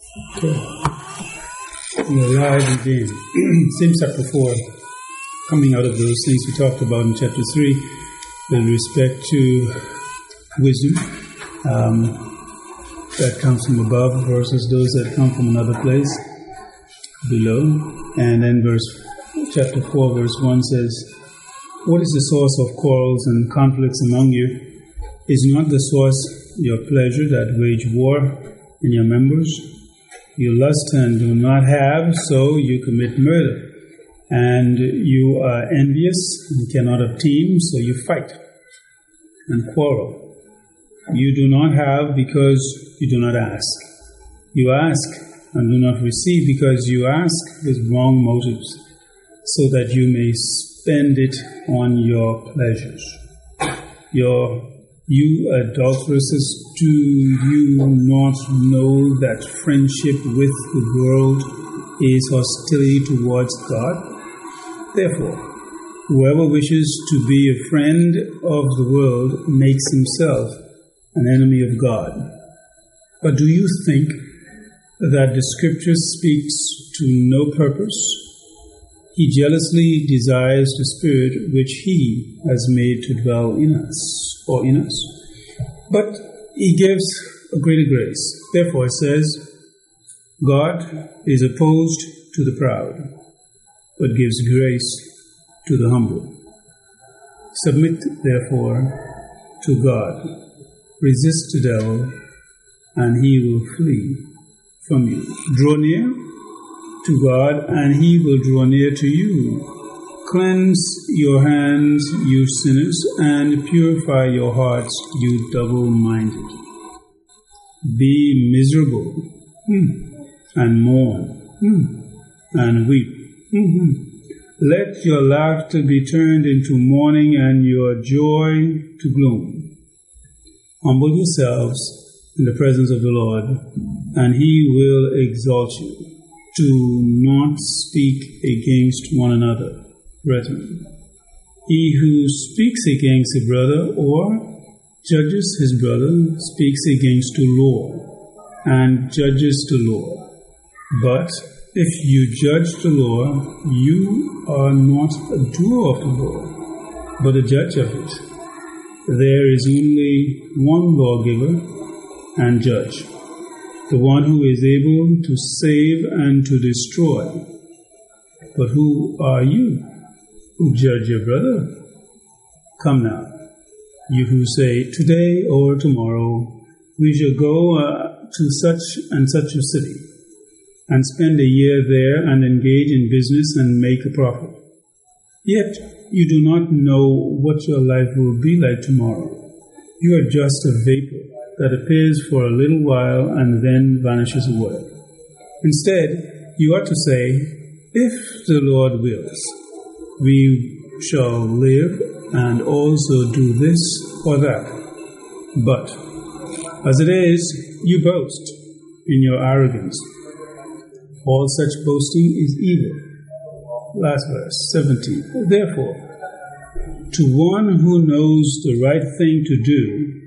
Okay. We're live again. Same chapter 4. Coming out of those things we talked about in chapter 3 with respect to wisdom um, that comes from above versus those that come from another place below. And then verse chapter 4, verse 1 says, What is the source of quarrels and conflicts among you? Is not the source your pleasure that wage war in your members? You lust and do not have, so you commit murder. And you are envious and cannot obtain, so you fight and quarrel. You do not have because you do not ask. You ask and do not receive because you ask with wrong motives, so that you may spend it on your pleasures. Your you adulteresses, do you not know that friendship with the world is hostility towards God? Therefore, whoever wishes to be a friend of the world makes himself an enemy of God. But do you think that the scripture speaks to no purpose? He jealously desires the Spirit which He has made to dwell in us, or in us. But He gives a greater grace. Therefore, it says, God is opposed to the proud, but gives grace to the humble. Submit, therefore, to God. Resist the devil, and he will flee from you. Draw near to God, and he will draw near to you. Cleanse your hands, you sinners, and purify your hearts, you double minded. Be miserable hmm, and mourn hmm, and weep. Hmm, Let your laughter be turned into mourning and your joy to gloom. Humble yourselves in the presence of the Lord, and he will exalt you. Do not speak against one another, brethren. He who speaks against a brother or judges his brother speaks against the law and judges the law. But if you judge the law, you are not a doer of the law, but a judge of it. There is only one lawgiver and judge the one who is able to save and to destroy. But who are you judge your brother? Come now, you who say, Today or tomorrow we shall go uh, to such and such a city, and spend a year there and engage in business and make a profit. Yet you do not know what your life will be like tomorrow. You are just a vapor that appears for a little while and then vanishes away. Instead, you ought to say, If the Lord wills, we shall live and also do this or that. But, as it is, you boast in your arrogance. All such boasting is evil. Last verse, 17. Therefore, to one who knows the right thing to do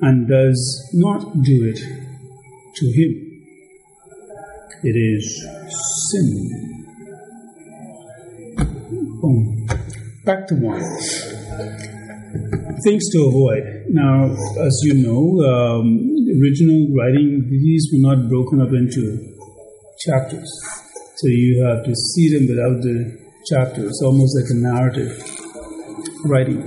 and does not do it to him. It is sin. Boom. Back to one. Things to avoid. Now, as you know, um, original writing, these were not broken up into chapters. So you have to see them without the chapters, almost like a narrative writing.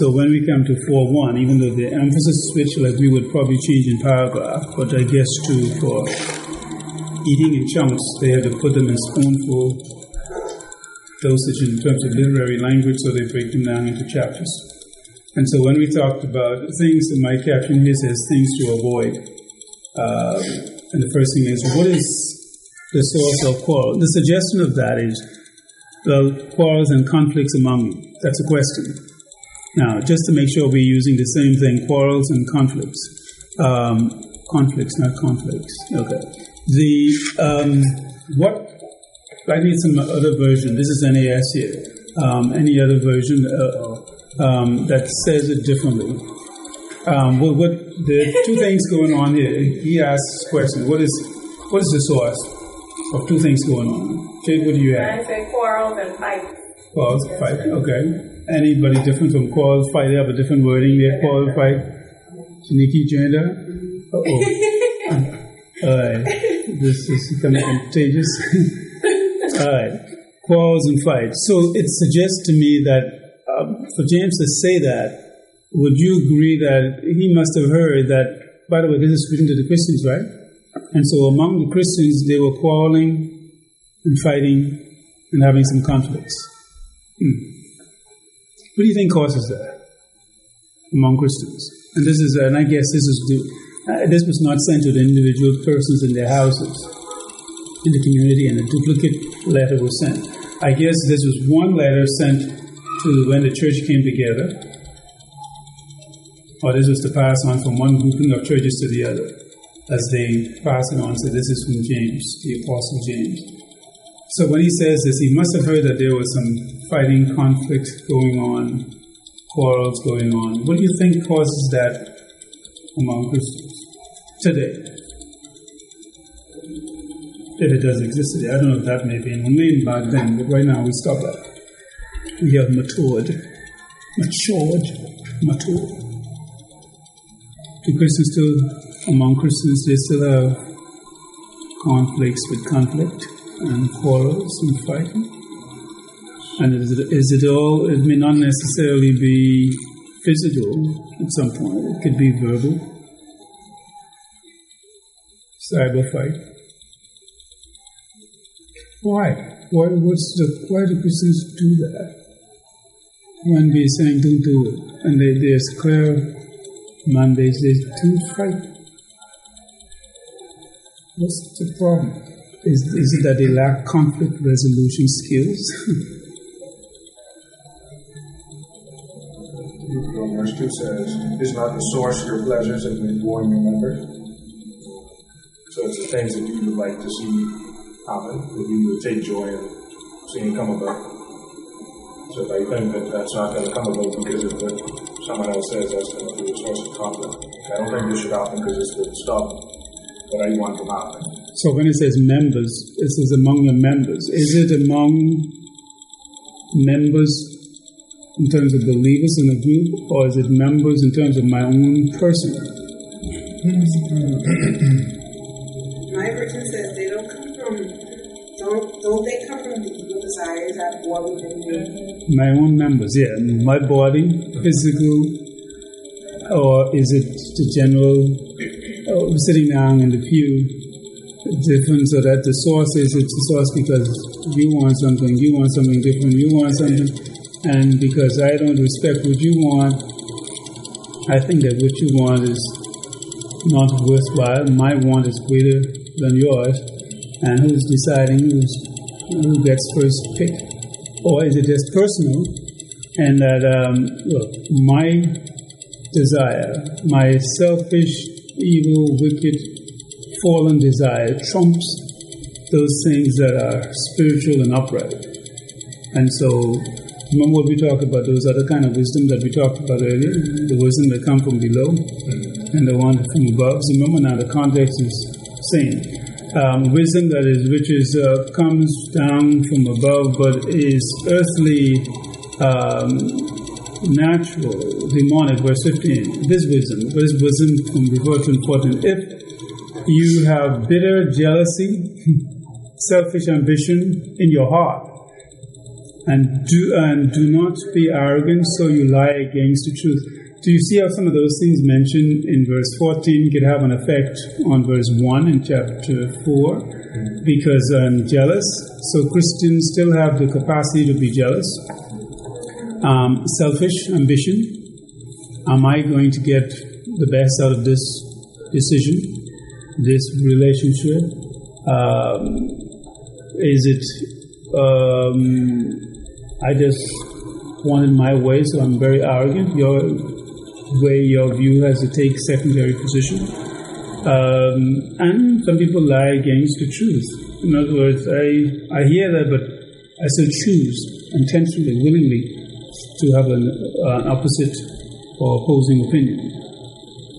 So when we come to 4 1, even though the emphasis switch, like we would probably change in paragraph, but I guess too for eating in chunks, they had to put them in spoonful dosage in terms of literary language, so they break them down into chapters. And so when we talked about things, my caption here says things to avoid. Uh, and the first thing is, what is the source of quarrel? The suggestion of that is, well, quarrels and conflicts among you. That's a question. Now, just to make sure we're using the same thing, quarrels and conflicts. Um, conflicts, not conflicts. Okay. The, um, what, I need some other version. This is NAS here. Um, any other version uh, um, that says it differently? Um, well, what the two things going on here? He asks question: What is What is the source of two things going on? Jade, what do you have? I say quarrels and fights. Quarrels, fight. Okay. Anybody different from quarrels, fight? They have a different wording there. Quarrel, fight. Joined her. Uh-oh. All right. This is kind of contagious. Right. Quarrels and fights. So it suggests to me that um, for James to say that, would you agree that he must have heard that, by the way, this is written to the Christians, right? And so among the Christians, they were quarreling and fighting and having some conflicts. Hmm. What do you think causes that among Christians? And this is, and I guess this is the, uh, this was not sent to the individual persons in their houses, in the community, and a duplicate letter was sent. I guess this was one letter sent to when the church came together, or this was to pass on from one grouping of churches to the other, as they pass it on. So this is from James, the Apostle James. So when he says this, he must have heard that there was some fighting, conflict going on, quarrels going on. What do you think causes that among Christians today? If it does exist today, I don't know if that may be in Lane back then, but right now we stop that. We have matured, matured, matured. Do Christians still, among Christians, they still have conflicts with conflict and quarrels and fighting? And is it, is it all, it may not necessarily be physical at some point, it could be verbal. Cyber fight. Why? Why, what's the, why do Christians do that? When don't do it, and they, there's clear mandates, they don't fight. What's the problem? Is, is it that they lack conflict resolution skills? Verse 2 says, Is not the source of your pleasures and the war your members? So it's the things that you would like to see happen, that you would take joy in seeing come about. So if I think that that's not going to come about because of what someone else says, that's going to be a source of conflict. I don't think this should happen because it's going to stop what I want to happen. So when it says members, it says among your members. Is it among members in terms of believers in a group, or is it members in terms of my own person? My own members, yeah. My body, physical, or is it the general oh, sitting down in the pew? Different, so that the source is it's the source because you want something, you want something different, you want something, and because I don't respect what you want, I think that what you want is not worthwhile. My want is greater than yours, and who's deciding who's, who gets first pick? Or is it just personal? And that, um, look, my desire, my selfish, evil, wicked, fallen desire trumps those things that are spiritual and upright. And so, remember what we talked about, those other kind of wisdom that we talked about earlier, the wisdom that come from below and the one from above. So remember now, the context is same. Um, wisdom that is which is uh, comes down from above, but is earthly, um, natural, demonic. Verse fifteen. This wisdom, this wisdom from before to important. If you have bitter jealousy, selfish ambition in your heart, and do and do not be arrogant, so you lie against the truth. Do you see how some of those things mentioned in verse 14 could have an effect on verse 1 in chapter 4? Because I'm jealous, so Christians still have the capacity to be jealous. Um, selfish ambition. Am I going to get the best out of this decision, this relationship? Um, is it um, I just wanted my way, so I'm very arrogant? Your way, your view has to take secondary position. Um, and some people lie against the truth. In other words, I, I hear that, but I still choose intentionally, willingly to have an, an opposite or opposing opinion.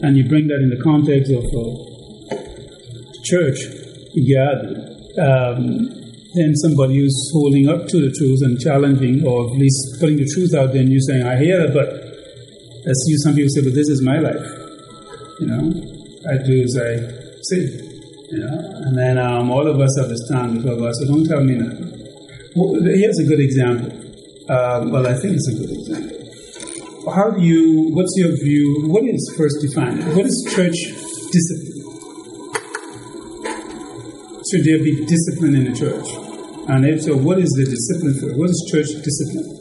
And you bring that in the context of uh, church, gathered, um, then somebody who's holding up to the truth and challenging, or at least putting the truth out there, and you saying, "I hear it," but as you, some people say, "But this is my life." You know, I do as I say. You know, and then um, all of us have to stand before God. So don't tell me nothing. Well, here's a good example. Um, well, I think it's a good example. How do you? What's your view? What is first defined? What is church discipline? Should there be discipline in the church? And if so, what is the discipline for? What is church discipline?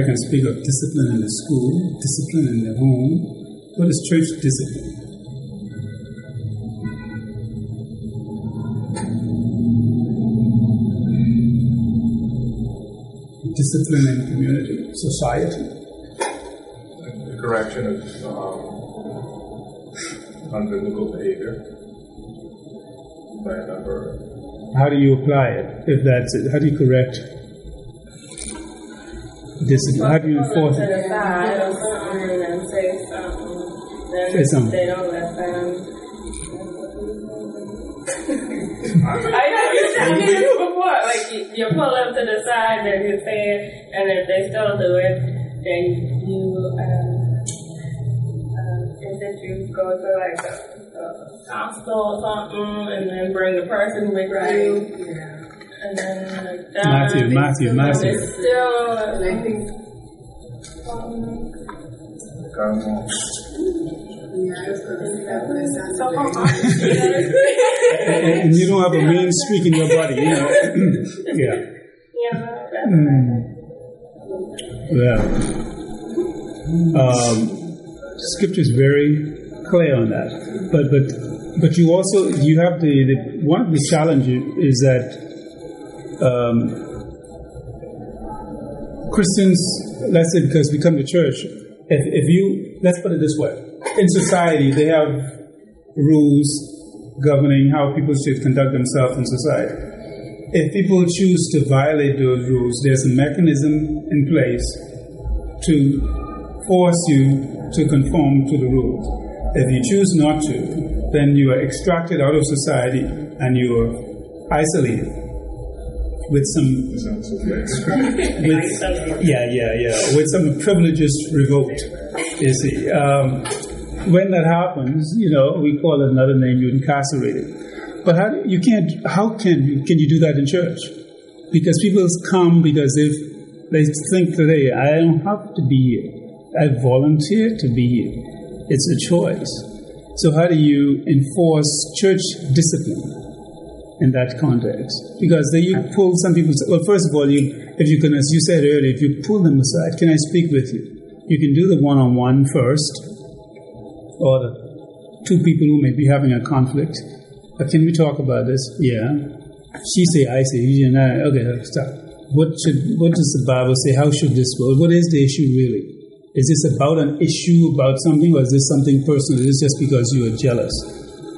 I can speak of discipline in the school, discipline in the home. What is church discipline? Discipline in community, society. The correction of um, unbiblical behavior by a number. How do you apply it? If that's it, how do you correct discipline? How do you enforce it? the side or something and say something. Then Say something. They don't let them. I know you said this before. Like you, you pull them to the side and you say and if they still do it, then you um, um, is it you go to like the, the hostel or something, and then bring the person with you, Yeah. And then like Matthew, Matthew, Matthew. Still, And I think, um, yeah, it's good. That would sound so good. And, and you don't have a mean streak in your body, you know. yeah. Yeah, Mm. Well, um, scripture is very clear on that. But but but you also you have the, the one of the challenges is that um, Christians, let's say because we come to church, if, if you let's put it this way, in society they have rules governing how people should conduct themselves in society. If people choose to violate those rules, there's a mechanism in place to force you to conform to the rules. If you choose not to, then you are extracted out of society and you are isolated with some with yeah yeah yeah with some privileges revoked. You see, um, when that happens, you know we call it another name. You're incarcerated. But how do- you can't? How can you can you do that in church? Because people come because if they think that I don't have to be here. I volunteer to be here. It's a choice. So how do you enforce church discipline in that context? Because then you pull some people. Well, first of all, you if you can, as you said earlier, if you pull them aside, can I speak with you? You can do the one-on-one first, or the two people who may be having a conflict. Uh, can we talk about this? Yeah. She say, I say, you and I. Okay, stop. What should? What does the Bible say? How should this work? What is the issue really? Is this about an issue about something, or is this something personal? Is this just because you are jealous?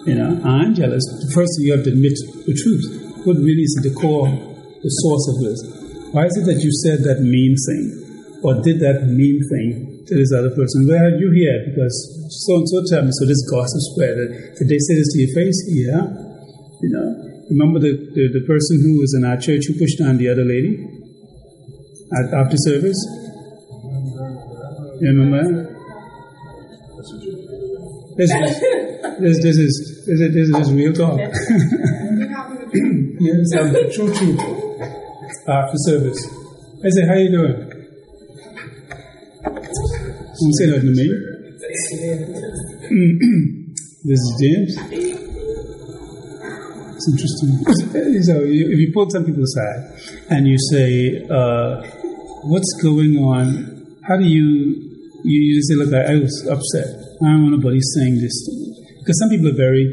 You know, I'm jealous. First, you have to admit the truth. What really is the core, the source of this? Why is it that you said that mean thing, or did that mean thing to this other person? Where are you here? Because so and so tell me. So this gossip spread. Did they say this to your face? Yeah. You know. Remember the, the, the person who was in our church who pushed on the other lady at, after service? You remember? Is this, this is this is, this is real talk. yes, true, true. After service, I say, "How you doing?" Don't say nothing to me. this is James. It's interesting. So if you pull some people aside and you say, uh, "What's going on?" How do you you, you say, "Look, I, I was upset. I don't want nobody saying this to me," because some people are very,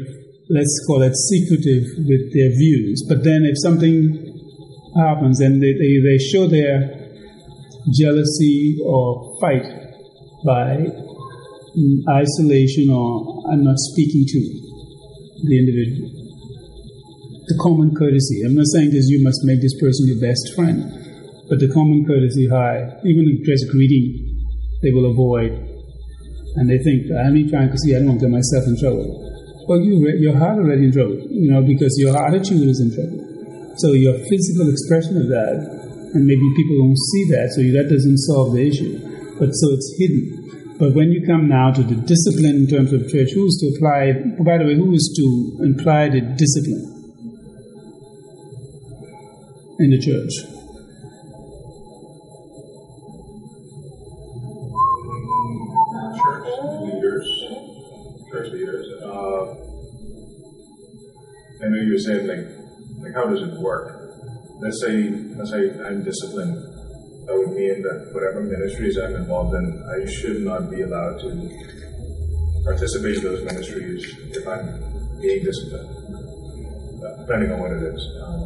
let's call it, secretive with their views. But then if something happens and they, they, they show their jealousy or fight by isolation or I'm not speaking to the individual the common courtesy. I'm not saying this you must make this person your best friend, but the common courtesy, hi, even if just greeting, they will avoid. And they think, I'm only trying to see, I don't want to get myself in trouble. Well, you, your heart already in trouble, you know, because your attitude is in trouble. So your physical expression of that, and maybe people don't see that, so that doesn't solve the issue. But so it's hidden. But when you come now to the discipline in terms of church, who is to apply, by the way, who is to imply the discipline in the? Church know you were saying like, like how does it work? Let's say, let's say I'm disciplined. That would mean that whatever ministries I'm involved in, I should not be allowed to participate in those ministries if I'm being disciplined, depending on what it is. Um,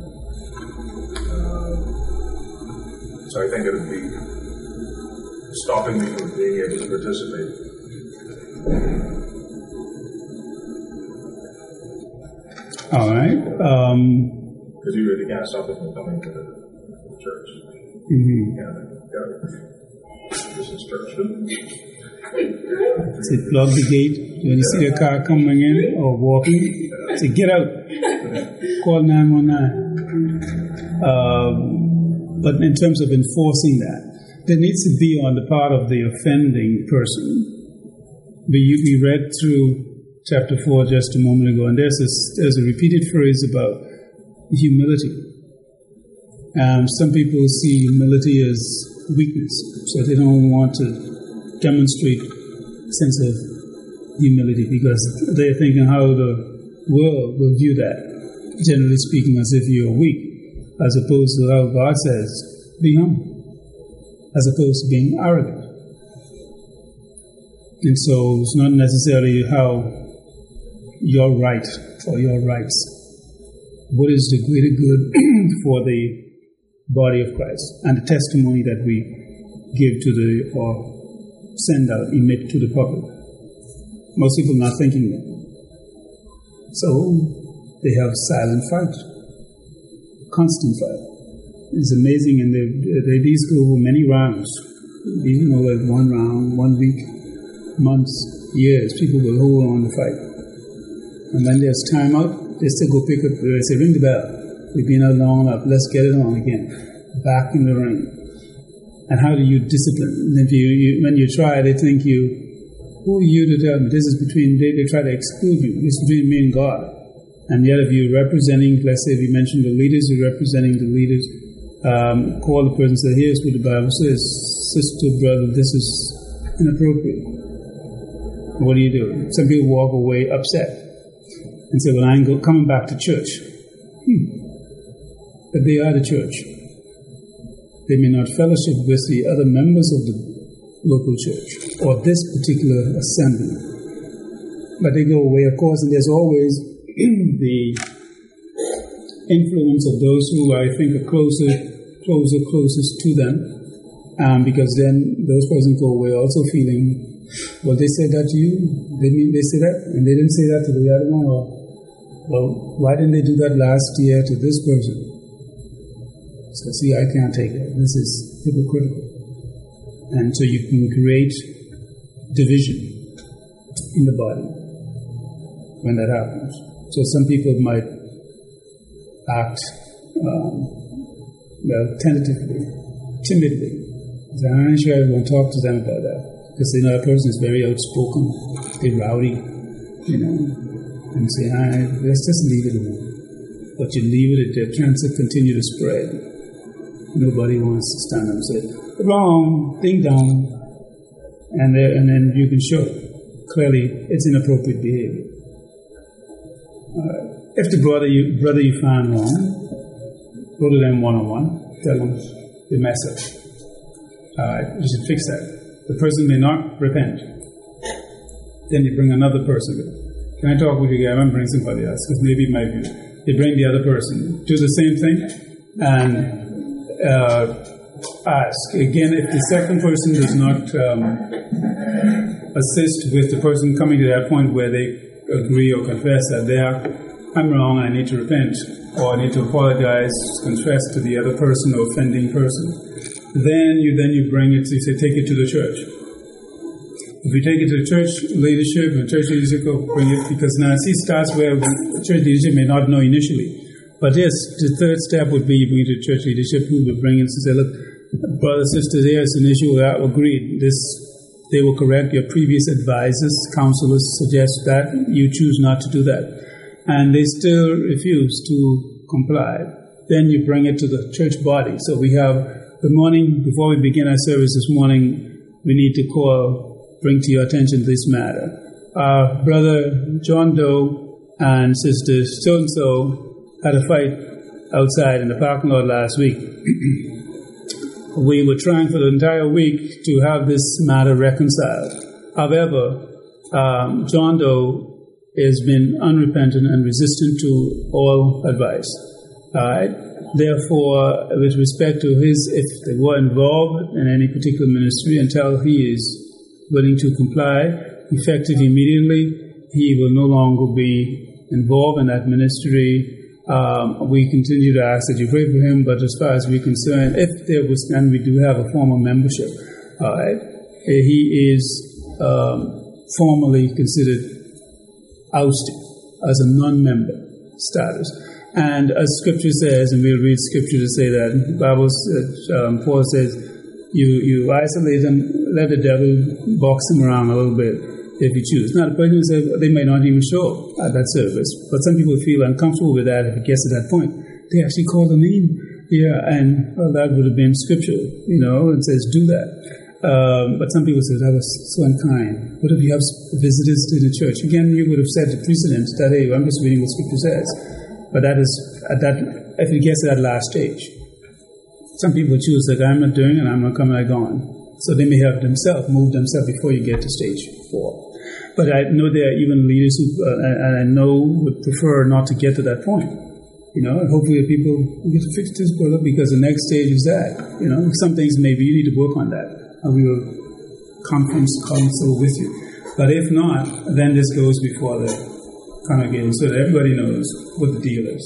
uh, so I think it would be stopping me from being able to participate. All right. Um, Because you really can't stop them from coming to the church. mhm. Yeah, yeah. This is church. Say, plug the gate when you see a car coming in or walking. Say, get out. Call 919. Um, but in terms of enforcing that, there needs to be on the part of the offending person. We, we read through chapter 4 just a moment ago, and there's, this, there's a repeated phrase about humility. Um, some people see humility as weakness, so they don't want to demonstrate a sense of humility because they're thinking how the world will view that, generally speaking, as if you're weak, as opposed to how God says, be humble, as opposed to being arrogant. And so it's not necessarily how your right for your rights. What is the greater good for the body of Christ and the testimony that we give to the or send out, emit to the public? Most people not thinking that. So they have silent fight, constant fight. It's amazing, and they, they these go over many rounds. Know, like one round, one week, months, years. People will hold on to fight, and when there's time out, they still go pick up. They say, "Ring the bell. We've been out long enough. Let's get it on again." Back in the ring. And how do you discipline? And if you, you when you try, they think you who are you to tell me? This is between, they, they try to exclude you. This is between me and God. And yet, if you're representing, let's say, if you mentioned the leaders, you're representing the leaders, um, call the person and say, here's what the Bible says, sister, brother, this is inappropriate. What do you do? Some people walk away upset and say, well, I ain't go, coming back to church. Hmm. But they are the church. They may not fellowship with the other members of the local church or this particular assembly. But they go away, of course, and there's always the influence of those who I think are closer, closer, closest to them, um, because then those persons go away also feeling, well, they said that to you, they mean they say that, and they didn't say that to the other one, or well, why didn't they do that last year to this person? So see, I can't take it. This is hypocritical. And so you can create division in the body when that happens. So some people might act um, well, tentatively, timidly. So I'm not sure I won't talk to them about that because you know a person is very outspoken, they're rowdy, you know, and say, "I let's just leave it alone." But you leave it, the cancer continue to spread. Nobody wants to stand up and say, wrong, ding dong, and, uh, and then you can show clearly it's inappropriate behavior. Uh, if the brother you, brother you find wrong, go to them one on one, tell them the message. Uh, you should fix that. The person may not repent. Then you bring another person. Can I talk with you again? I'm bringing somebody else because maybe might be. You bring the other person, do the same thing, and uh, ask. Again, if the second person does not um, assist with the person coming to that point where they agree or confess that they are, I'm wrong, I need to repent, or I need to apologize, confess to the other person or offending person, then you then you bring it, you say, take it to the church. If we take it to church leadership and church leadership because now see starts where church leadership may not know initially. But yes, the third step would be you bring it to church leadership who will bring it and say, look, brother, sister, there's an issue that agreed. This they will correct your previous advisors, counselors suggest that you choose not to do that. And they still refuse to comply. Then you bring it to the church body. So we have the morning before we begin our service this morning, we need to call bring to your attention this matter. Our brother John Doe and sister so and so had a fight outside in the parking lot last week. we were trying for the entire week to have this matter reconciled. However, um, John Doe has been unrepentant and resistant to all advice. Uh, therefore, with respect to his, if they were involved in any particular ministry, until he is willing to comply, effective immediately, he will no longer be involved in that ministry. Um, we continue to ask that you pray for him, but as far as we're concerned, if there was, and we do have a formal membership, right, he is um, formally considered ousted as a non-member status. And as Scripture says, and we'll read Scripture to say that, the Bible, uh, um, Paul says, you, you isolate them, let the devil box them around a little bit if you choose. Now, the person says they may not even show at that service, but some people feel uncomfortable with that if it gets to that point. They actually call the name. Yeah, and well, that would have been scriptural, you know, and says do that. Um, but some people say that was so unkind. What if you have visitors to the church? Again, you would have said the precedent that, hey, I'm just reading what scripture says. But that is, at that, if it gets to that last stage, some people choose that I'm not doing it, I'm not coming, I'm gone. So they may have themselves moved themselves before you get to stage four. But I know there are even leaders who, uh, and I know would prefer not to get to that point. You know, and hopefully people get to fix this brother because the next stage is that. You know, some things maybe you need to work on that. And we will conference counsel with you. But if not, then this goes before the congregation so that everybody knows what the deal is.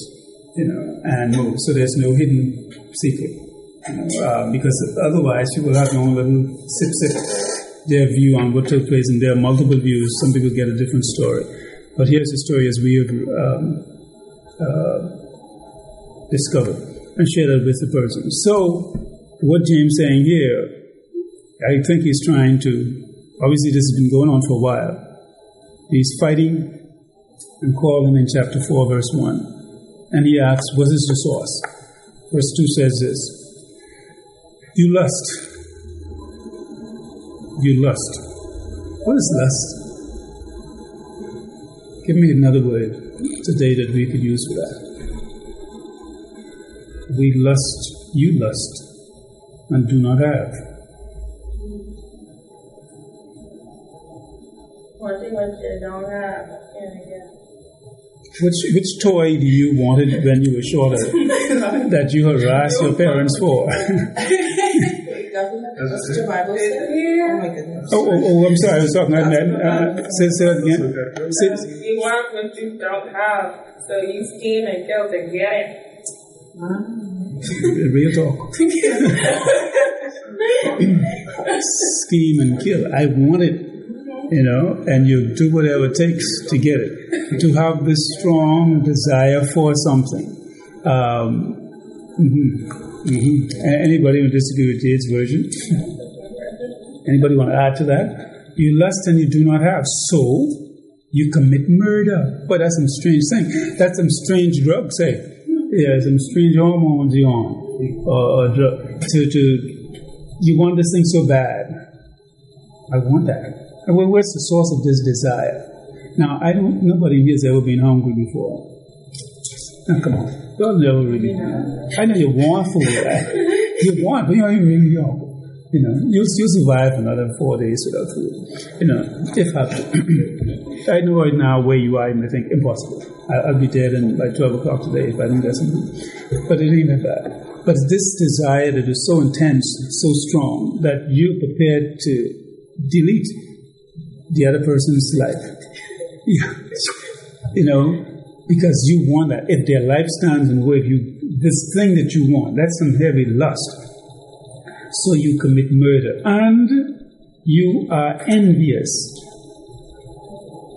You know, and move So there's no hidden secret uh, because otherwise people have no little sip sip their view on what took place, and there are multiple views. Some people get a different story, but here's the story as we have um, uh, discovered and shared it with the person. So, what James saying here, I think he's trying to. Obviously, this has been going on for a while. He's fighting and calling in chapter 4, verse 1. And he asks, What is the source? Verse 2 says this you lust. You lust. What is lust? Give me another word today that we could use for that. We lust, you lust, and do not have. Wanting what you don't have. Yeah, which which toy do you wanted when you were shorter that you harassed your parents for? Oh, oh, oh, I'm sorry. I was talking. about that. uh, say, say that again. Say, you want what you don't have, so you scheme and kill to get it. Real talk. scheme and kill. I want it you know, and you do whatever it takes to get it, to have this strong desire for something. Um, mm-hmm, mm-hmm. Anybody who disagree with Jade's version? Anybody want to add to that? You lust and you do not have, so you commit murder. But that's some strange thing. That's some strange drug, say. Eh? Yeah, some strange hormones you on, or, or drug. To, to, you want this thing so bad. I want that. Well, where's the source of this desire? Now, I don't. Nobody here has ever been hungry before. Now, come on, you never really. I know you want food? You want, but you ain't really hungry. You know, you you survive another four days without food. You know, if I, I know right now where you are, you may think impossible. I, will be dead in by twelve o'clock today if I don't get something. But it ain't that. But this desire that is so intense, so strong that you're prepared to delete the other person's life. you know, because you want that. If their life stands in the way of you, this thing that you want, that's some heavy lust. So you commit murder and you are envious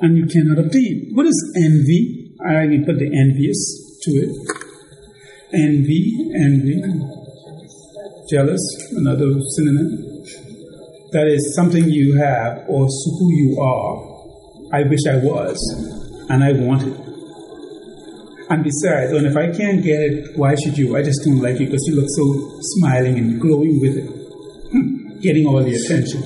and you cannot obtain. What is envy? I can put the envious to it. Envy, envy, jealous, another synonym. That is something you have or who you are. I wish I was, and I want it. And besides, and if I can't get it, why should you? I just don't like you because you look so smiling and glowing with it, hmm, getting all the attention.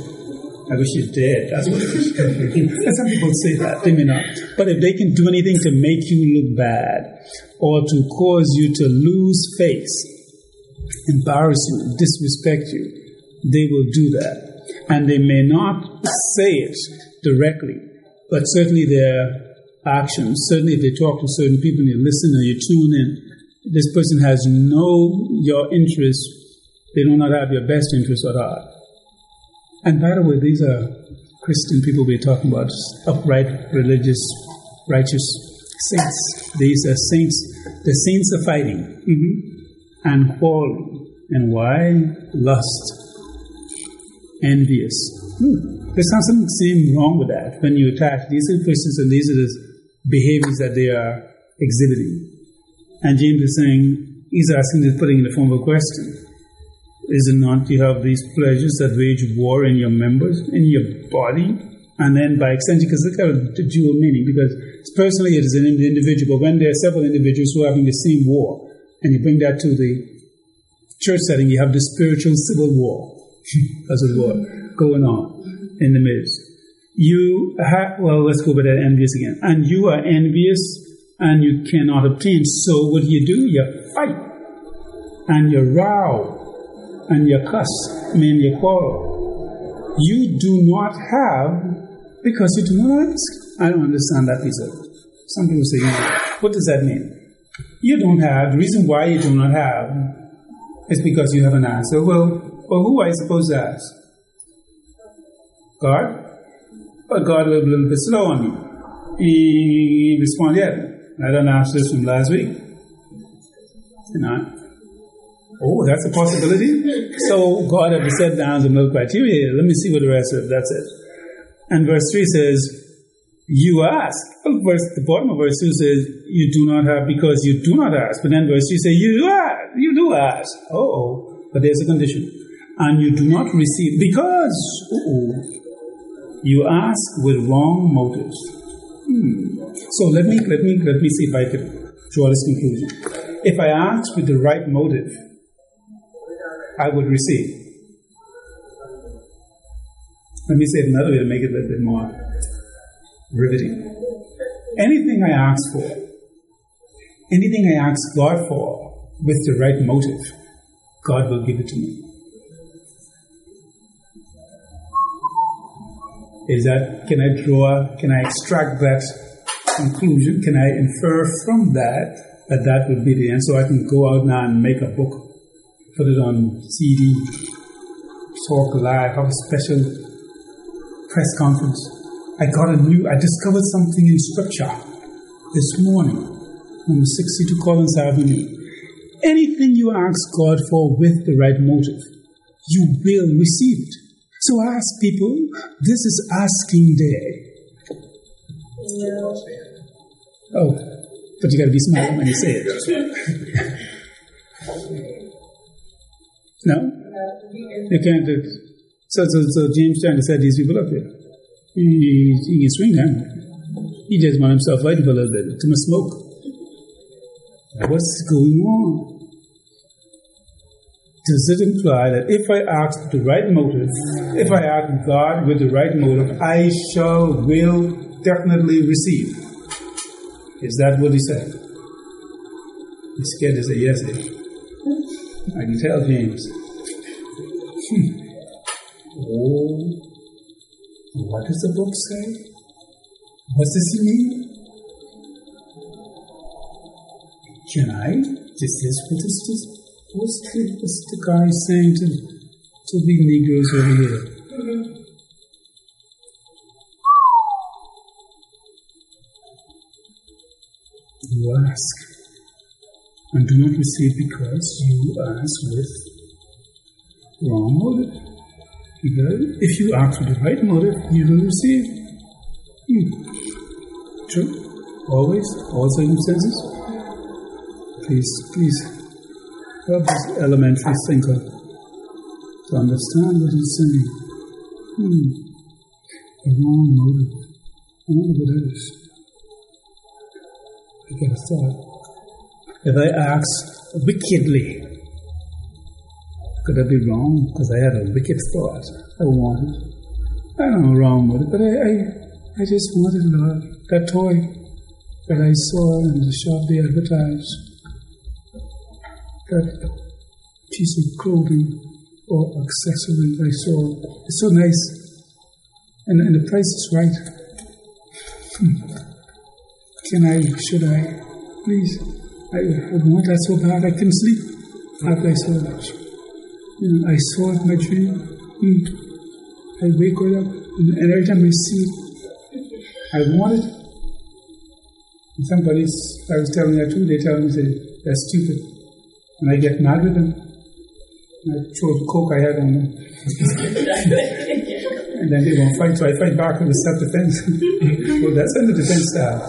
I wish you're dead. That's what it is. some people say that. They may not. But if they can do anything to make you look bad or to cause you to lose face, embarrass you, disrespect you, they will do that and they may not say it directly, but certainly their actions, certainly if they talk to certain people and you listen and you tune in, this person has no your interest, they do not have your best interest at heart. And by the way, these are Christian people we're talking about, upright, religious, righteous saints. These are saints. The saints are fighting mm-hmm. and quarreling. And why? Lust envious. Hmm. There's something wrong with that when you attach these are Christians and these are the behaviors that they are exhibiting. And James is saying, he's asking this, putting in the form of a question. Is it not you have these pleasures that wage war in your members, in your body? And then by extension, because look at the dual meaning, because personally it is an individual, but when there are several individuals who are having the same war, and you bring that to the church setting, you have the spiritual civil war as it were, going on in the midst. You have, well, let's go back to envious again. And you are envious and you cannot obtain. So what do you do? You fight and you row and you cuss, I mean, you quarrel. You do not have because you do not ask. I don't understand that of Some people say, what does that mean? You don't have. The reason why you do not have is because you haven't asked. So, well, well, who are I supposed to ask? God? But God was a little bit slow on me. He responded yet. I don't ask this from last week. You know? Oh, that's a possibility. so God had to set down some little criteria. Let me see what the rest of that's it. And verse 3 says, You ask. Well, verse, the bottom of verse 2 says, You do not have because you do not ask. But then verse 3 says, You ask. You do ask. Oh, but there's a condition and you do not receive because you ask with wrong motives. Hmm. So let me let me let me see if I can draw this conclusion. If I ask with the right motive, I would receive. Let me say it another way to make it a little bit more riveting. Anything I ask for, anything I ask God for with the right motive, God will give it to me. Is that can I draw, can I extract that conclusion? Can I infer from that that that would be the end? So I can go out now and make a book, put it on CD, talk live, have a special press conference. I got a new, I discovered something in scripture this morning, number 62 Collins Avenue. Anything you ask God for with the right motive, you will receive it. So I ask people, this is asking day. Oh, but you gotta be smart when you say it. no? You can't. So, so, so James trying to set these people up here. He, he swing them. He just want himself fighting for a little bit. Too much smoke. What's going on? Does it imply that if I ask with the right motive, if I ask God with the right motive, I shall, will definitely receive? Is that what he said? He's scared to say yes. Eh? I can tell James. Hmm. Oh, what does the book say? What does it mean? Can I? Is this what this is? What's the, what's the guy saying to, to the Negroes over here? You ask and do not receive because you ask with wrong motive. If you ask with the right motive, you will receive. Hmm. True. Always, all circumstances. Please, please help this elementary thinker to understand what he's saying. Hmm. The wrong motive. I wonder what that is. I get a thought. If I ask wickedly, could I be wrong? Because I had a wicked thought. I wanted. I don't know wrong it, but I, I, I just wanted that toy that I saw in the shop they advertised. That piece of clothing or accessory I saw. It's so nice. And, and the price is right. Hmm. Can I, should I, please? I, I want that so bad I can sleep after I saw that. You know, I saw it in my dream. Mm. I wake up, and every time I see it, I want it. And somebody's, I was telling that too, they tell me say, they're stupid. And I get mad with them. I the coke I had on them. and then they won't fight, so I fight back with self defense. well, that's the defense style.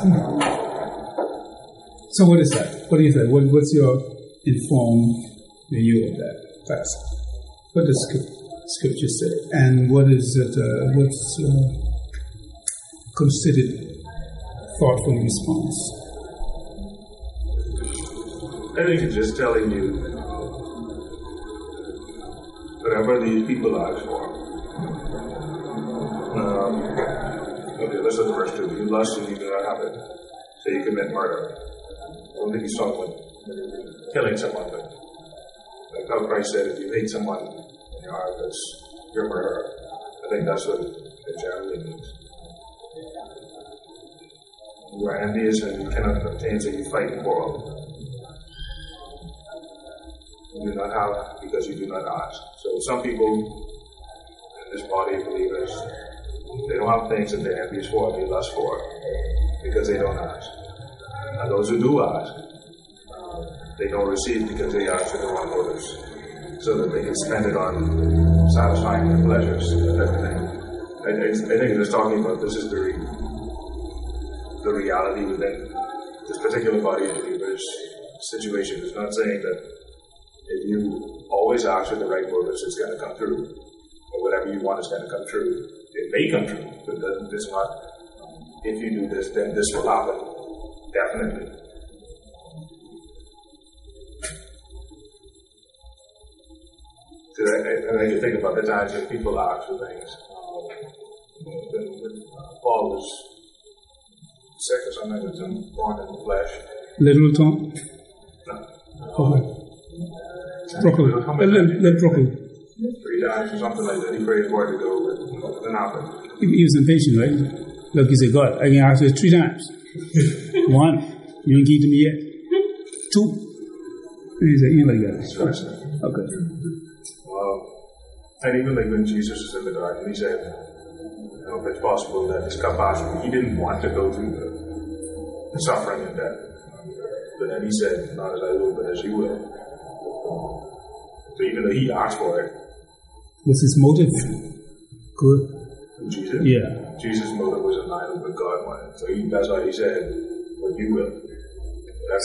So, what is that? What is that? What, what's your informed view of that passage? What does scripture say? And what is it, uh, what's uh, considered thoughtful response? I think it's just telling you whatever these people ask for. Um, okay, listen to verse 2. You lust and you do not have it, so you commit murder. I don't think he's talking about killing someone, but like how Christ said, if you hate someone, you know, that's your murderer. I think that's what it generally means. You are envious and you cannot obtain, so you fight and quarrel. You do not have because you do not ask. So some people in this body of believers, they don't have things that they're envious for, they lust for, because they don't ask. And those who do ask, they don't receive because they ask for the wrong motives so that they can spend it on satisfying their pleasures and everything. I, I, think talking about this is the, re, the reality within this particular body of believers situation. It's not saying that you always ask for the right motives, it's going to come true, or whatever you want is going to come true. It may come true, but it's not. If you do this, then this will happen. Definitely. Because I, I, I think about the times that people ask for things. Um, when, when Paul was sick or something, was born in the flesh. Little Tom? No. Okay. Little, little broccoli. Three times or something like that. He prayed for it to go, but nothing happened. He, he was impatient, right? Look, he said, God, I can ask you three times. One, you ain't give to me yet. Two. And he said, you like that. Okay. And even like when Jesus was in the garden, he said, you know, if it's possible that this cup pass me, he didn't want to go through the, the suffering and death. But then he said, not as I will, but as you will. So even though he asked for it. Was his motive good? Jesus? Yeah. Jesus' motive was line with God wanted. So he, that's why he said, what you will.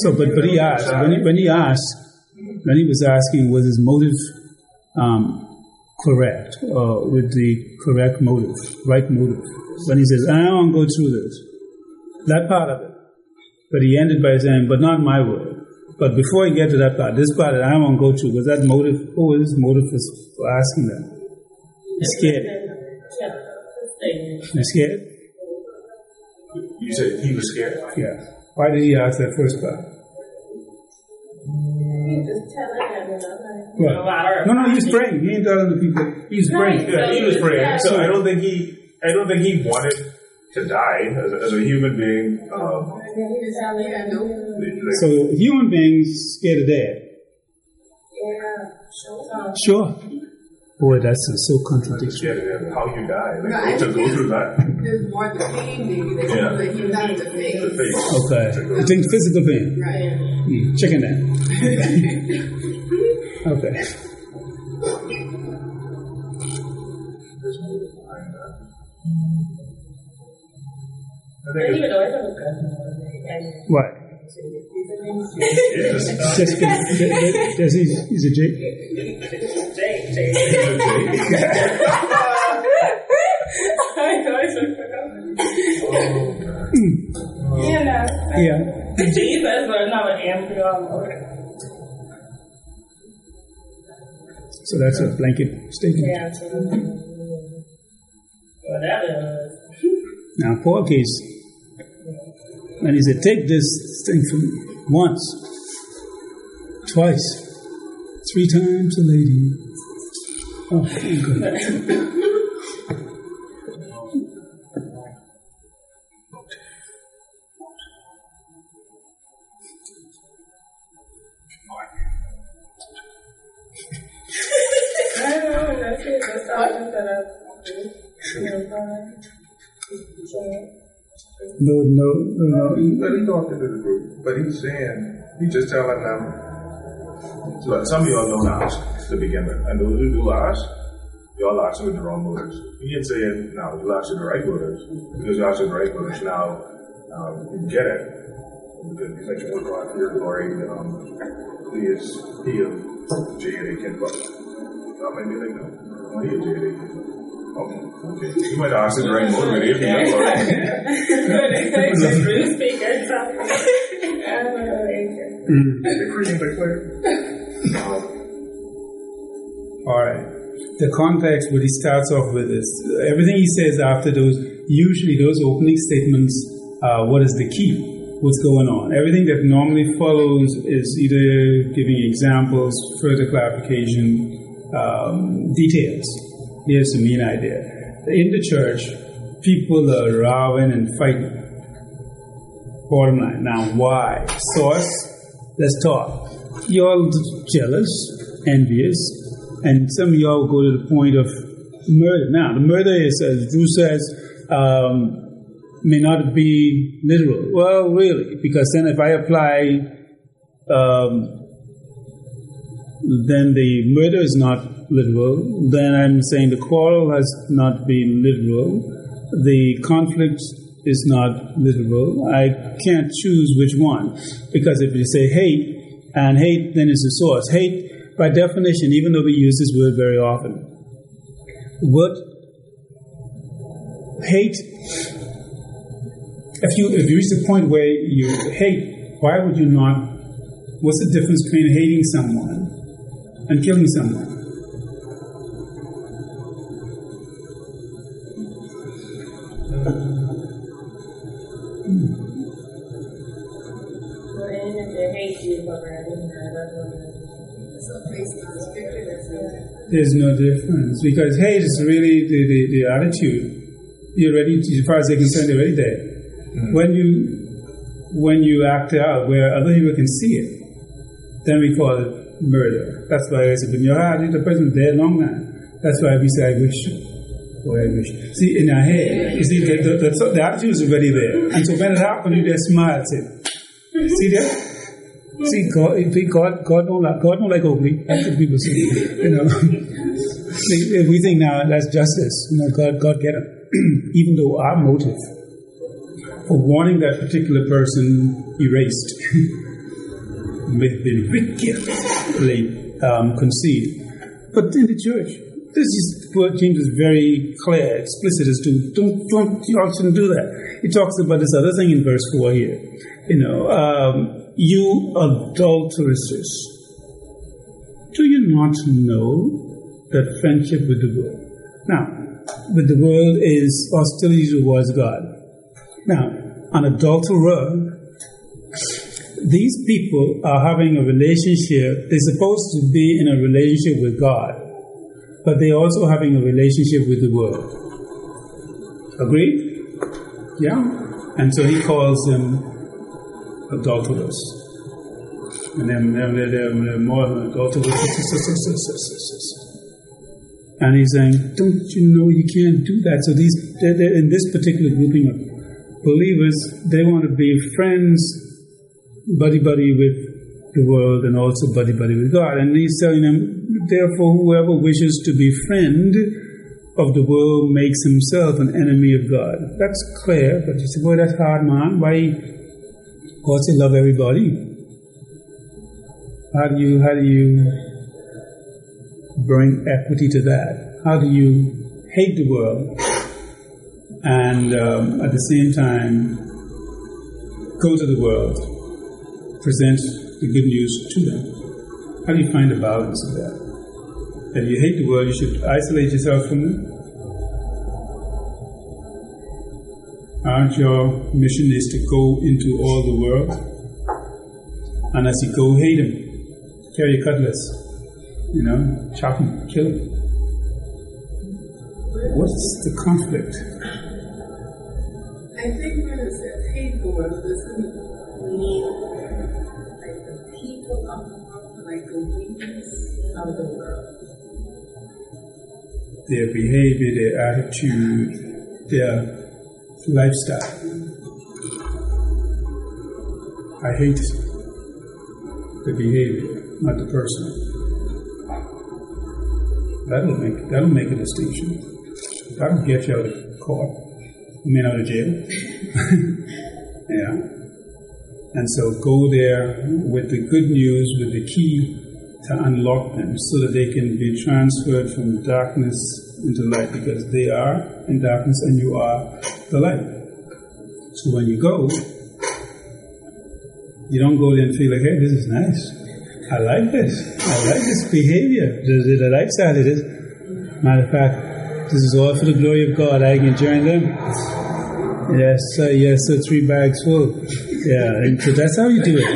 so, but, but he asked, when he, when he asked, when he was asking, was his motive um, correct, uh, with the correct motive, right motive. When he says, I don't want to go through this, that part of it. But he ended by saying, but not my way. But before he get to that part, this part that I don't want to go through, was that motive, what was his motive for, for asking that? He's scared. He's scared? You said he was scared? Yeah. Why did he ask that first part? He's just telling them, you know, like, What? no. No, no, he's praying. He ain't telling the people. He's praying. Yeah, he was praying. So I don't think he, I don't think he wanted to die as a, as a human being. Um, So human beings scared of death. Yeah. Sure. Boy, that's uh, so contradictory. scared of how you die. Like, Right. to go through that. There's more the pain maybe that Yeah. that you have to The face. face. Okay. You think physical pain? Right. Mm, chicken that. okay. Just because does he, he's a J? Jay, Jay. I know it's a You know, Yeah. Jesus, but not an Amphibia. So that's a blanket statement. Yeah, so. Well, that is. Now, case, and he said, take this thing from me once, twice, three times a lady. Oh, thank God. I don't know, that's it. That's all I'm gonna do. You No, no, no, no. but he talked into the group, but he's saying, he's just telling them, look, some of y'all don't ask to begin with, and those who do ask, y'all ask with the wrong motives. He ain't saying, no, you ask with the right motives, because you ask with the right motives, now, um, you get it, because he's like, oh God, your glory, um, he is, he of J.A. Kinbuck. That might be like, no, he is J.A. Kinbuck. Okay. You might ask the right motive, if you know, All right. The context, what he starts off with is everything he says after those, usually those opening statements, uh, what is the key? What's going on? Everything that normally follows is either giving examples, further clarification, um, details. Here's the main idea. In the church, people are rowing and fighting. Bottom line. Now, why? Source, let's talk. You're all jealous, envious, and some of y'all go to the point of murder. Now, the murder is, as Drew says, um, may not be literal. Well, really, because then if I apply, um, then the murder is not literal. Then I'm saying the quarrel has not been literal. The conflict is not literal. I can't choose which one. Because if you say hate, and hate then is the source. Hate, by definition, even though we use this word very often, what hate, if you, if you reach the point where you hate, why would you not? What's the difference between hating someone and killing someone? There's no difference because hate is really the, the, the attitude. You're ready, to, as far as they're concerned, they're already there. Mm. When you when you act out where other people can see it, then we call it murder. That's why I said, when you're out, the person's dead long now. That's why we say, I wish, or I wish. See, in our head, you see, the, the, the, the attitude is already there. And so when it happens, you just smile at it. See that? See, God, God, God don't like, God don't like ugly. That's what people say. You know, if we think now that's justice. You know, God, God get him. Even though our motive for wanting that particular person erased may have been wickedly um, conceived. But in the church, this is what James is very clear, explicit as to don't, don't you shouldn't do that. He talks about this other thing in verse four here. You know, um, you adulteresses, do you not know that friendship with the world? Now, with the world is hostility towards God. Now, an adulterer, these people are having a relationship, they're supposed to be in a relationship with God, but they're also having a relationship with the world. Agreed? Yeah? And so he calls them adulterers. And then they're, they're, they're more adulterers. And he's saying, don't you know you can't do that? So these, they're, they're in this particular grouping of believers, they want to be friends, buddy buddy with the world, and also buddy buddy with God. And he's telling them, therefore, whoever wishes to be friend of the world makes himself an enemy of God. That's clear, but you say, boy, that's hard, man. Why Say love everybody? How do you how do you bring equity to that? How do you hate the world and um, at the same time go to the world, present the good news to them? How do you find a balance of that? If you hate the world, you should isolate yourself from them. Aren't your mission is to go into all the world? And as you go, hate them. Carry your cutlass. You know, chop them, kill them. What's the conflict? I think when it says hate the world, it doesn't mean like the people of the world, like the weakness of the world. Their behavior, their attitude, their lifestyle. I hate the behavior, not the person. That'll make that'll make a distinction. That'll get you out of court. I mean out of jail. yeah. And so go there with the good news, with the key to unlock them so that they can be transferred from darkness into light because they are in darkness and you are the light. So when you go, you don't go there and feel like, hey, this is nice. I like this. I like this behavior. This is the lifestyle it is. Matter of fact, this is all for the glory of God. I can join them. Yes, sir. Yes, sir. Three bags full. Yeah, and so that's how you do it.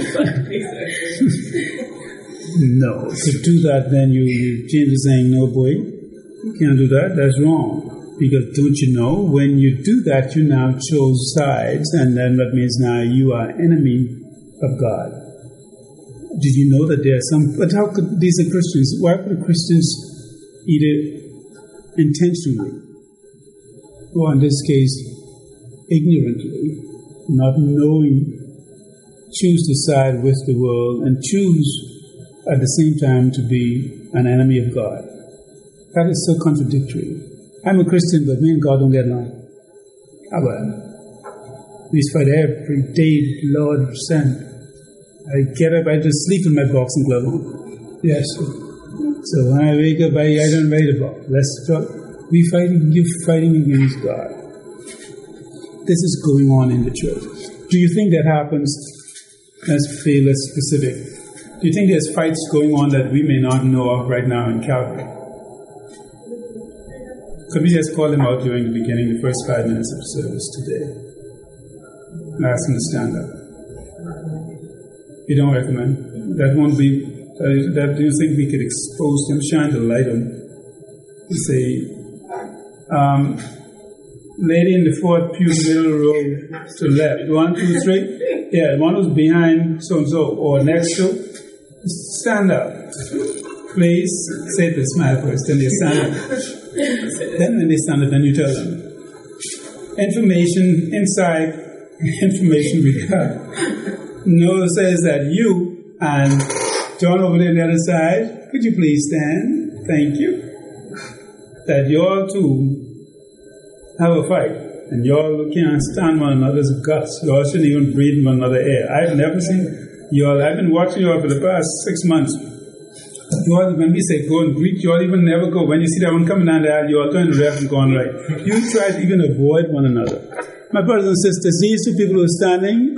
no, to do that, then you, you James is saying, no, boy, you can't do that. That's wrong. Because don't you know, when you do that, you now chose sides, and then that means now you are enemy of God. Did you know that there are some? But how could these are Christians? Why would Christians either intentionally, or in this case, ignorantly, not knowing, choose to side with the world and choose at the same time to be an enemy of God? That is so contradictory. I'm a Christian, but me and God don't get along. How about We fight every day, Lord send. I get up, I just sleep in my boxing glove on. Yes. So when I wake up, I, I don't write about. Let's talk. We fighting, you fighting against God. This is going on in the church. Do you think that happens? Let's be less specific. Do you think there's fights going on that we may not know of right now in Calvary? Could we just call them out during the beginning, the first five minutes of service today? And ask them to stand up. You don't recommend? That won't be, uh, that, do you think we could expose them, shine the light on say, um, lady in the fourth pew, middle row to left. One, two, three. Yeah, one who's behind so and so, or next to. Stand up. Please say the smile first, then they stand up. Then when they stand up, then you tell them. Information inside, information we got. Noah says that you and John over there on the other side, could you please stand? Thank you. That you all two have a fight. And you all can't stand one another's guts. You all shouldn't even breathe one another air. I've never seen you all, I've been watching you all for the past six months. You all, when we say go and greet, you all even never go. When you see that one coming down the you all turn left and go on right. You try to even avoid one another. My brothers and sisters, these two people who are standing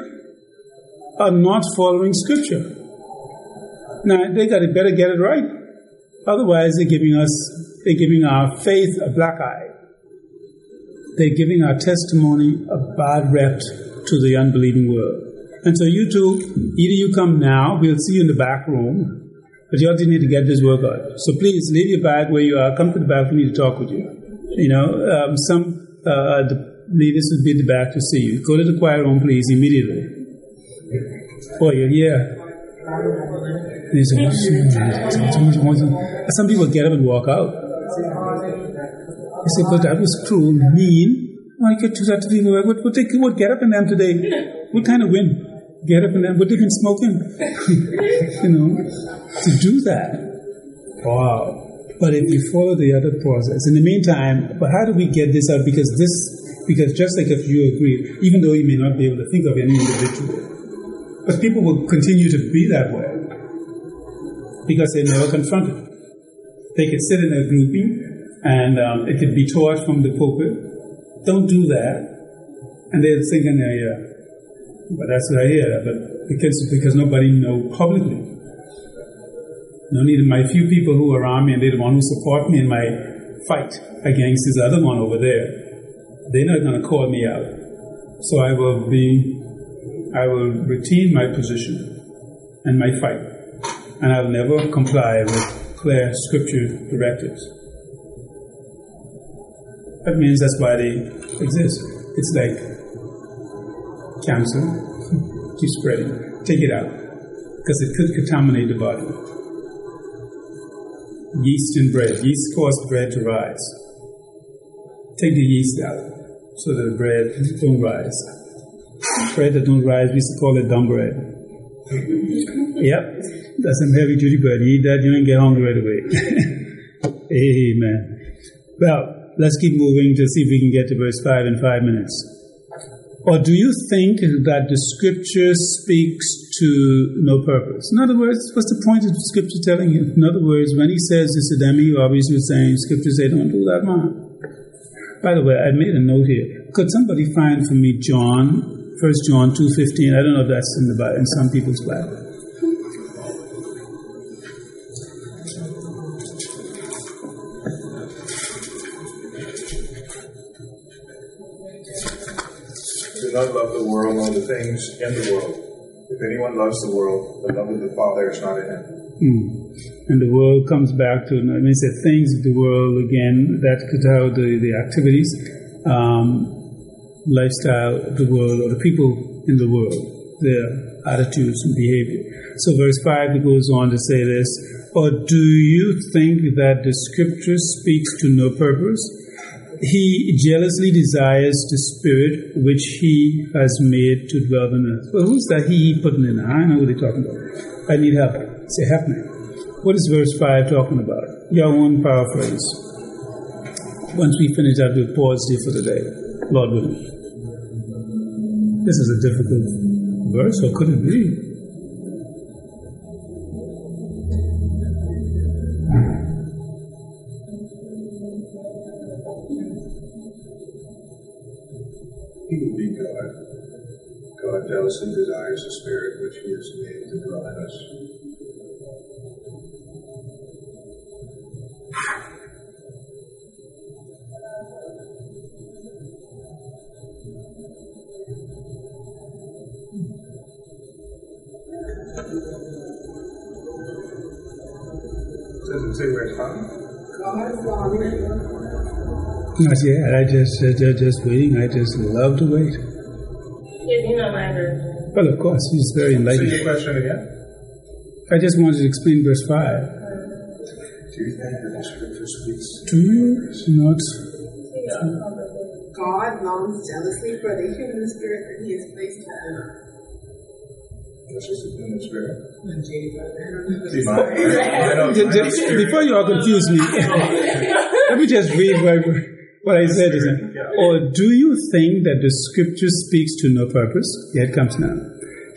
are not following scripture. Now, they got to better get it right. Otherwise, they're giving us, they're giving our faith a black eye. They're giving our testimony a bad rep to the unbelieving world. And so you two, either you come now, we'll see you in the back room, but you just need to get this work out. So please leave your bag where you are. Come to the back. We need to talk with you. You know, um, some uh, the leaders will be the back to see you. Go to the choir room, please, immediately. Boy, you're here. Some people get up and walk out. They say, but that was cruel, mean. Why you could do that to people? What, what, what get up in them today? What kind of wind? Get up and them? What been smoking? you know, to do that. Wow. But if you follow the other process, in the meantime, but how do we get this out? Because this, because just like if you agree, even though you may not be able to think of any individual, but people will continue to be that way because they're never confronted. They could sit in a grouping and um, it could be taught from the pulpit. Don't do that. And they're thinking, yeah, yeah. But that's what I hear. But because, because nobody know publicly. No need my few people who are around me and they're the one who support me in my fight against this other one over there. They're not going to call me out. So I will be, I will retain my position and my fight. And I'll never comply with clear scripture directives. That means that's why they exist. It's like cancer, keep spreading. Take it out because it could contaminate the body. Yeast in bread. Yeast cause bread to rise. Take the yeast out so that the bread don't rise. Bread that don't rise, we used to call it dumb bread. yep, that's some heavy duty bread. You eat that, you don't get hungry right away. Amen. Well, let's keep moving to see if we can get to verse 5 in five minutes. Or do you think that the scripture speaks to no purpose? In other words, what's the point of the scripture telling you? In other words, when he says this to them, he obviously saying, scripture say don't do that, man. By the way, I made a note here. Could somebody find for me John, First John 2.15? I don't know if that's in the Bible, in some people's Bible. World nor the things in the world. If anyone loves the world, the love of the Father is not in him. Hmm. And the world comes back to, I mean, say things of the world again, that could how the, the activities, um, lifestyle of the world, or the people in the world, their attitudes and behavior. So, verse 5 it goes on to say this Or do you think that the scripture speaks to no purpose? He jealously desires the spirit which he has made to dwell in us. Well, who's that he putting in? I know what they're talking about. I need help. Say, help me. What is verse 5 talking about? Your own paraphrase. Once we finish that, we'll pause here for the day. Lord willing. This is a difficult verse, or could it be? God jealously desires the Spirit which He has made to dwell in us. Does it say where it's from? God's law Not yet. I just, uh, just, just waiting. I just love to wait. Well, of course, he's very Say enlightened. your question again. I just wanted to explain verse 5. Do you think that the Scripture speaks? Do you not? God longs jealously for the human spirit that He has placed within us. This is the human spirit. And J.D. Butler. See, my, I, I don't, J- I j- don't spirit. Before you all confuse me, let me just read what, what I said. Is it, or do you think that the scripture speaks to no purpose? Here it comes now.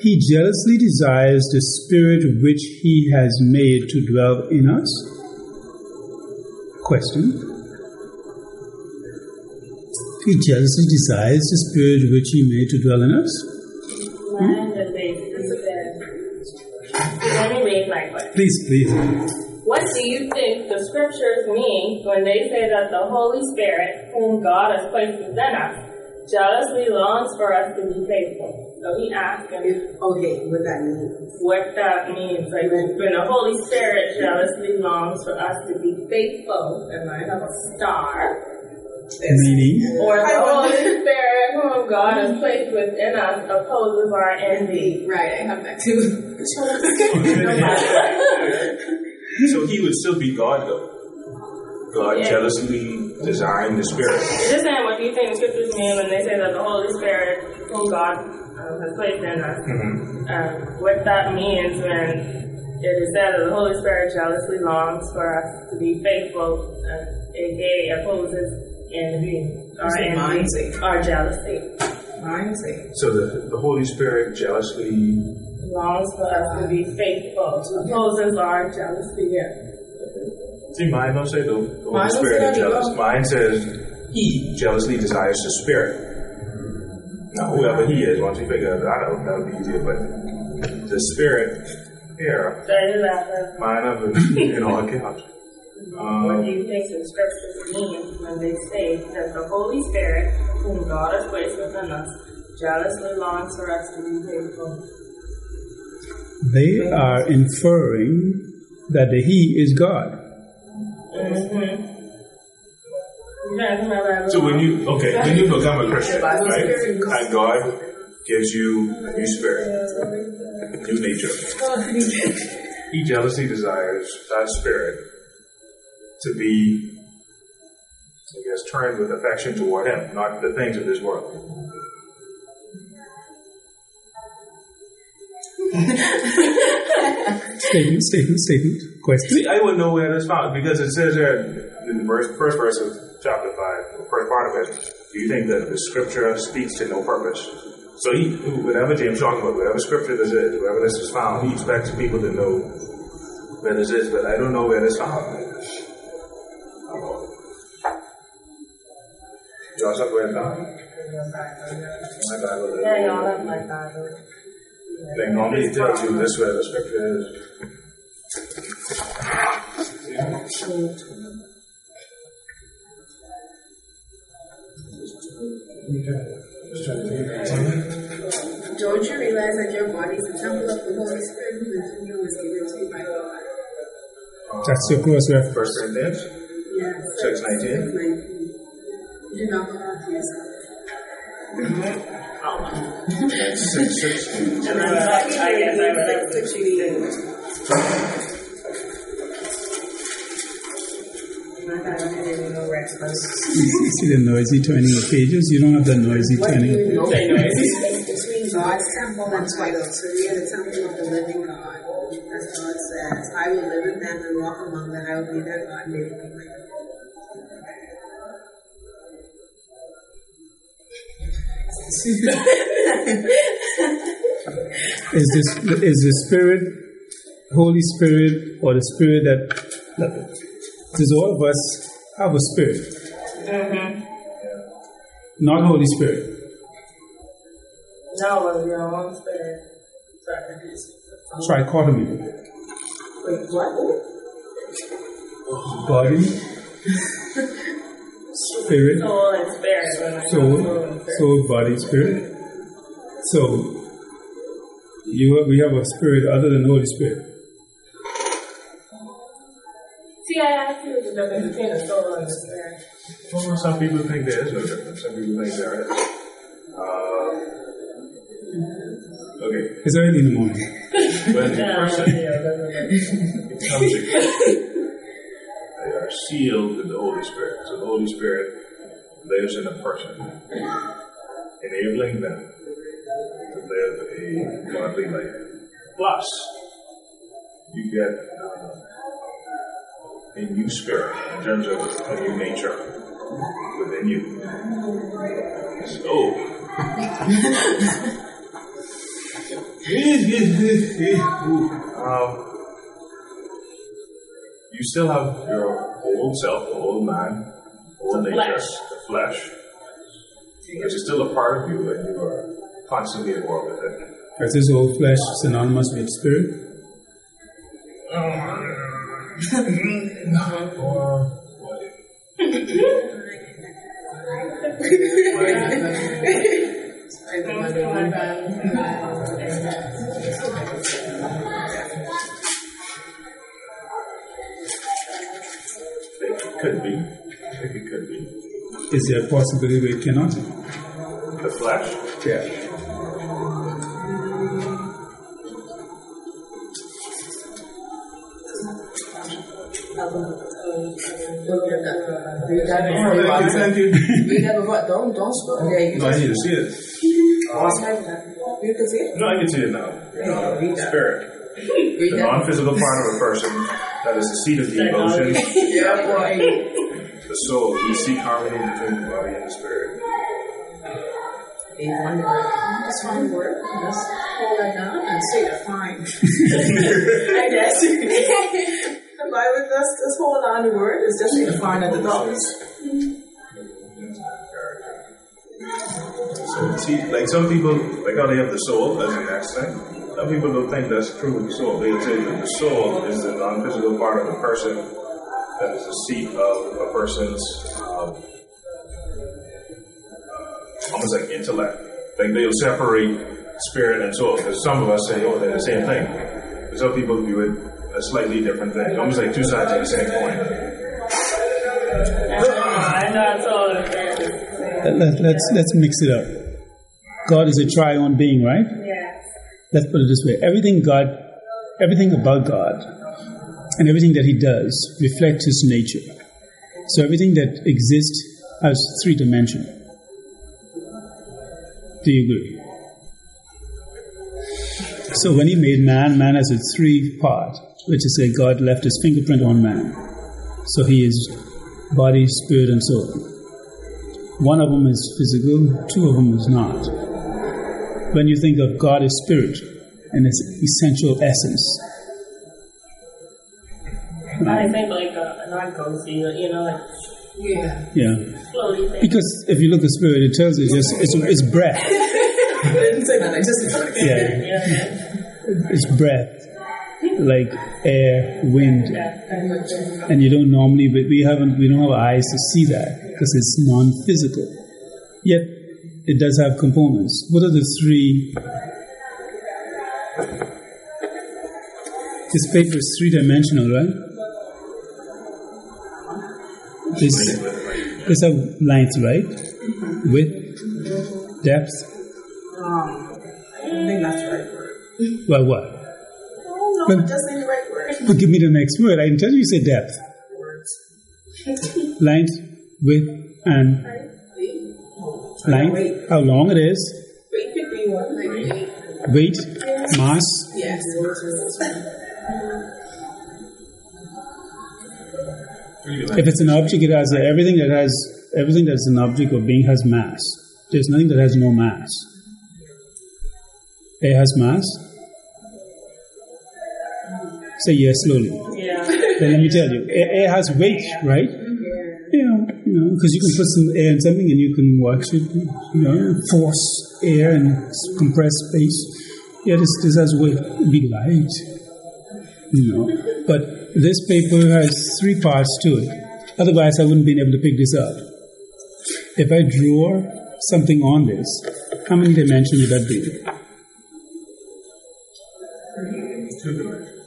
He jealously desires the spirit which he has made to dwell in us? Question. He jealously desires the spirit which he made to dwell in us? Mine is basically says, let me read my question. Please, please. What do you think the scriptures mean when they say that the Holy Spirit, whom God has placed within us, jealously longs for us to be faithful? So he asked him Okay, what that means. what that means. Like when the Holy Spirit jealously longs for us to be faithful, and I have a star. Meaning? Or the Holy Spirit, whom God has placed within us, opposes our envy. Right, I have that too. So he would still be God, though. God Yeah. jealously desiring the Spirit. Just saying, what do you think the scriptures mean when they say that the Holy Spirit, whom God um, has placed in us, um, what that means when it is said that the Holy Spirit jealously longs for us to be faithful, uh, aka opposes envy or say envy mindset. or jealousy. Mindset. So the, the Holy Spirit jealously. Longs for us to be faithful, opposes our jealousy. See, mine don't say the, the Holy Spirit is jealous. Mine says he jealously desires the Spirit. Now, whoever he is, once you figure that out, that would be easier. But the Spirit here, So it is after. mine of it in all accounts. What Um, do you think the scriptures mean when they say that the Holy Spirit, whom God has placed within us, jealously longs for us to be faithful? They are inferring that the He is God. You guys remember So when you okay, when you become a Christian, right, and God gives you a new spirit, a new nature, He jealously desires that spirit to be, I guess, turned with affection toward Him, not the things of this world. Statement, statement, statement. Question. See, I wouldn't know where that's found because it says there in the verse, first verse of chapter five, the first part of it. Do you think that the scripture speaks to no purpose? So he, whatever James talking about, whatever scripture this is, wherever this is found, he expects people to know where this is, but I don't know where this found. Yeah, y'all have my Bible. They normally Don't you realize that your body is a temple of the Holy Spirit and in you was given to you by God? That's your close, yeah. First Corinthians? Yes. 619. 619. You're not allowed to use Six, six, two. And then I, I guess I would have to You see the noisy turning of pages? You don't have the noisy what turning. Do you know? Between God's temple and Twilight, so we are the temple of the living God. As God says, I will live in them and walk among them. I will be their God, and they will be my God. Is this is the Spirit, Holy Spirit, or the Spirit that? Does all of us have a spirit? Mm-hmm. Not Holy Spirit. No, was your own spirit. Trichotomy. Wait, what? Body, spirit, Soul and spirit. When I soul, soul and spirit. soul, body, spirit. So you have, we have a spirit other than Holy Spirit. See, I asked you the difference between the soul and the spirit. Well, some people think there is no difference. Some people think there is. Uh, okay, It's early in the morning. when a Yeah, person yeah, that's sealed with the Holy Spirit. So the Holy Spirit lives in a person, enabling them to live a godly life. Plus, you get uh, a new spirit in terms of a new nature within you. So, um, you still have your old self, the old man, old The nature, flesh. the flesh, which is still a part of you, and you are constantly at war with it. Is this old flesh synonymous with spirit? Is there a possibility where it cannot? The flesh. Yeah. that Oh, before. thank you, thank you. Read that before. Don't, don't scroll. Yeah, No, I just, need to see it. you can see it. No, I can see it now. Yeah. Spirit. The non-physical part of a person that is the seat of the emotions, Yeah, boy. The soul. We seek harmony between the body and the spirit. They wonder, just one word. Let's hold that down and say it fine. I guess. the Bible just, just hold on the word. It's just the fine at the dogs. So see, like some people, like how they have the soul as an aspect. Some people don't think that's true with the soul. They say that the soul is the non-physical part of a person that is the seat of a person's um, almost like intellect. Like they'll separate spirit and soul. Because some of us say, oh, they're the same thing. But some people view it as slightly different things. Almost like two sides of the same coin. I know I told her. Let, let, let's let's mix it up. God is a triune being, right? Yes. Let's put it this way: everything God, everything about God, and everything that He does reflects His nature. So everything that exists has three dimension. Do you agree? So when He made man, man has a three part, which is say God left His fingerprint on man. So He is body, spirit, and soul. One of them is physical, two of them is not. When you think of God as spirit and its essential essence, I think like a, not ghosty, you know, like Yeah. yeah. slowly. Because if you look at spirit, it tells you just it's, it's breath. I didn't say that. I just Yeah, Yeah. it's breath, like air, wind, and you don't normally. But we haven't. We don't have eyes to see that because it's non-physical. Yet it does have components. What are the three? This paper is three-dimensional, right? This this have length, right? Width, depth. Um, I think that's the right word. Well, what? No, But- just say the right word. But give me the next word. I tell you. You say depth, Words. length, width, and length. Wait. How long it is, Wait could be one. Weight, mass. Yes. If it's an object, it has everything that has everything that's an object or being has mass. There's nothing that has no mass. Air has mass. Say yes slowly. Yeah. Then let me tell you, air, air has weight, right? Yeah, you know, because you can put some air in something and you can watch it, you know, force air and compress space. Yeah, this, this has weight. It'd be light, you know. But this paper has three parts to it. Otherwise, I wouldn't been able to pick this up. If I draw something on this, how many dimensions would that be? Two dimensions.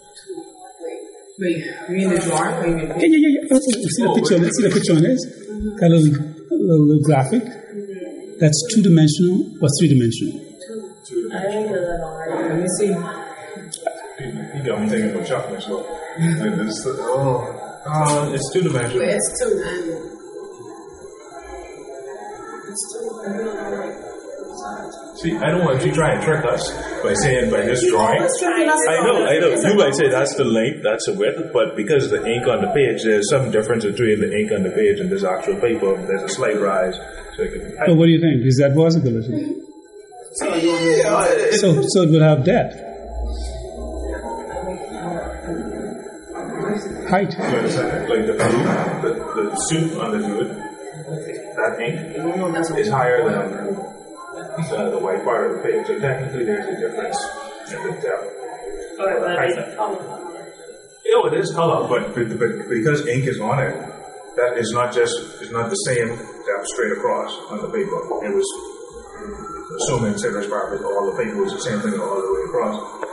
Wait, you mean the drawing or you mean Yeah, yeah, yeah, yeah. Oh, oh, see the picture? Let's see the picture on this. Got a little, little, little graphic. That's two dimensional or three dimensional. Two I think it's a Let me see. You got me thinking about chocolate so like this, oh, uh, it's two dimensional. Wait, it's two. It's two. See, I don't want you to try and trick us by saying by this drawing. What's tricking us? I know, I know. You might say that's the length, that's the width, but because the ink on the page, there's some difference between the ink on the page and this actual paper. There's a slight rise. So, it can, But what do you think? Is that possibility? So, so it will have depth. Height. you understand? Like the blue, the, the soup on the fluid, that ink is higher than the, the white part of the page. So technically, there's a difference in the depth. Or but Height. color. Oh, it is color, but, but, but because ink is on it, that is not just is not the same depth straight across on the paper. It was assuming ceteris paribus, all the paper was the same thing all the way across.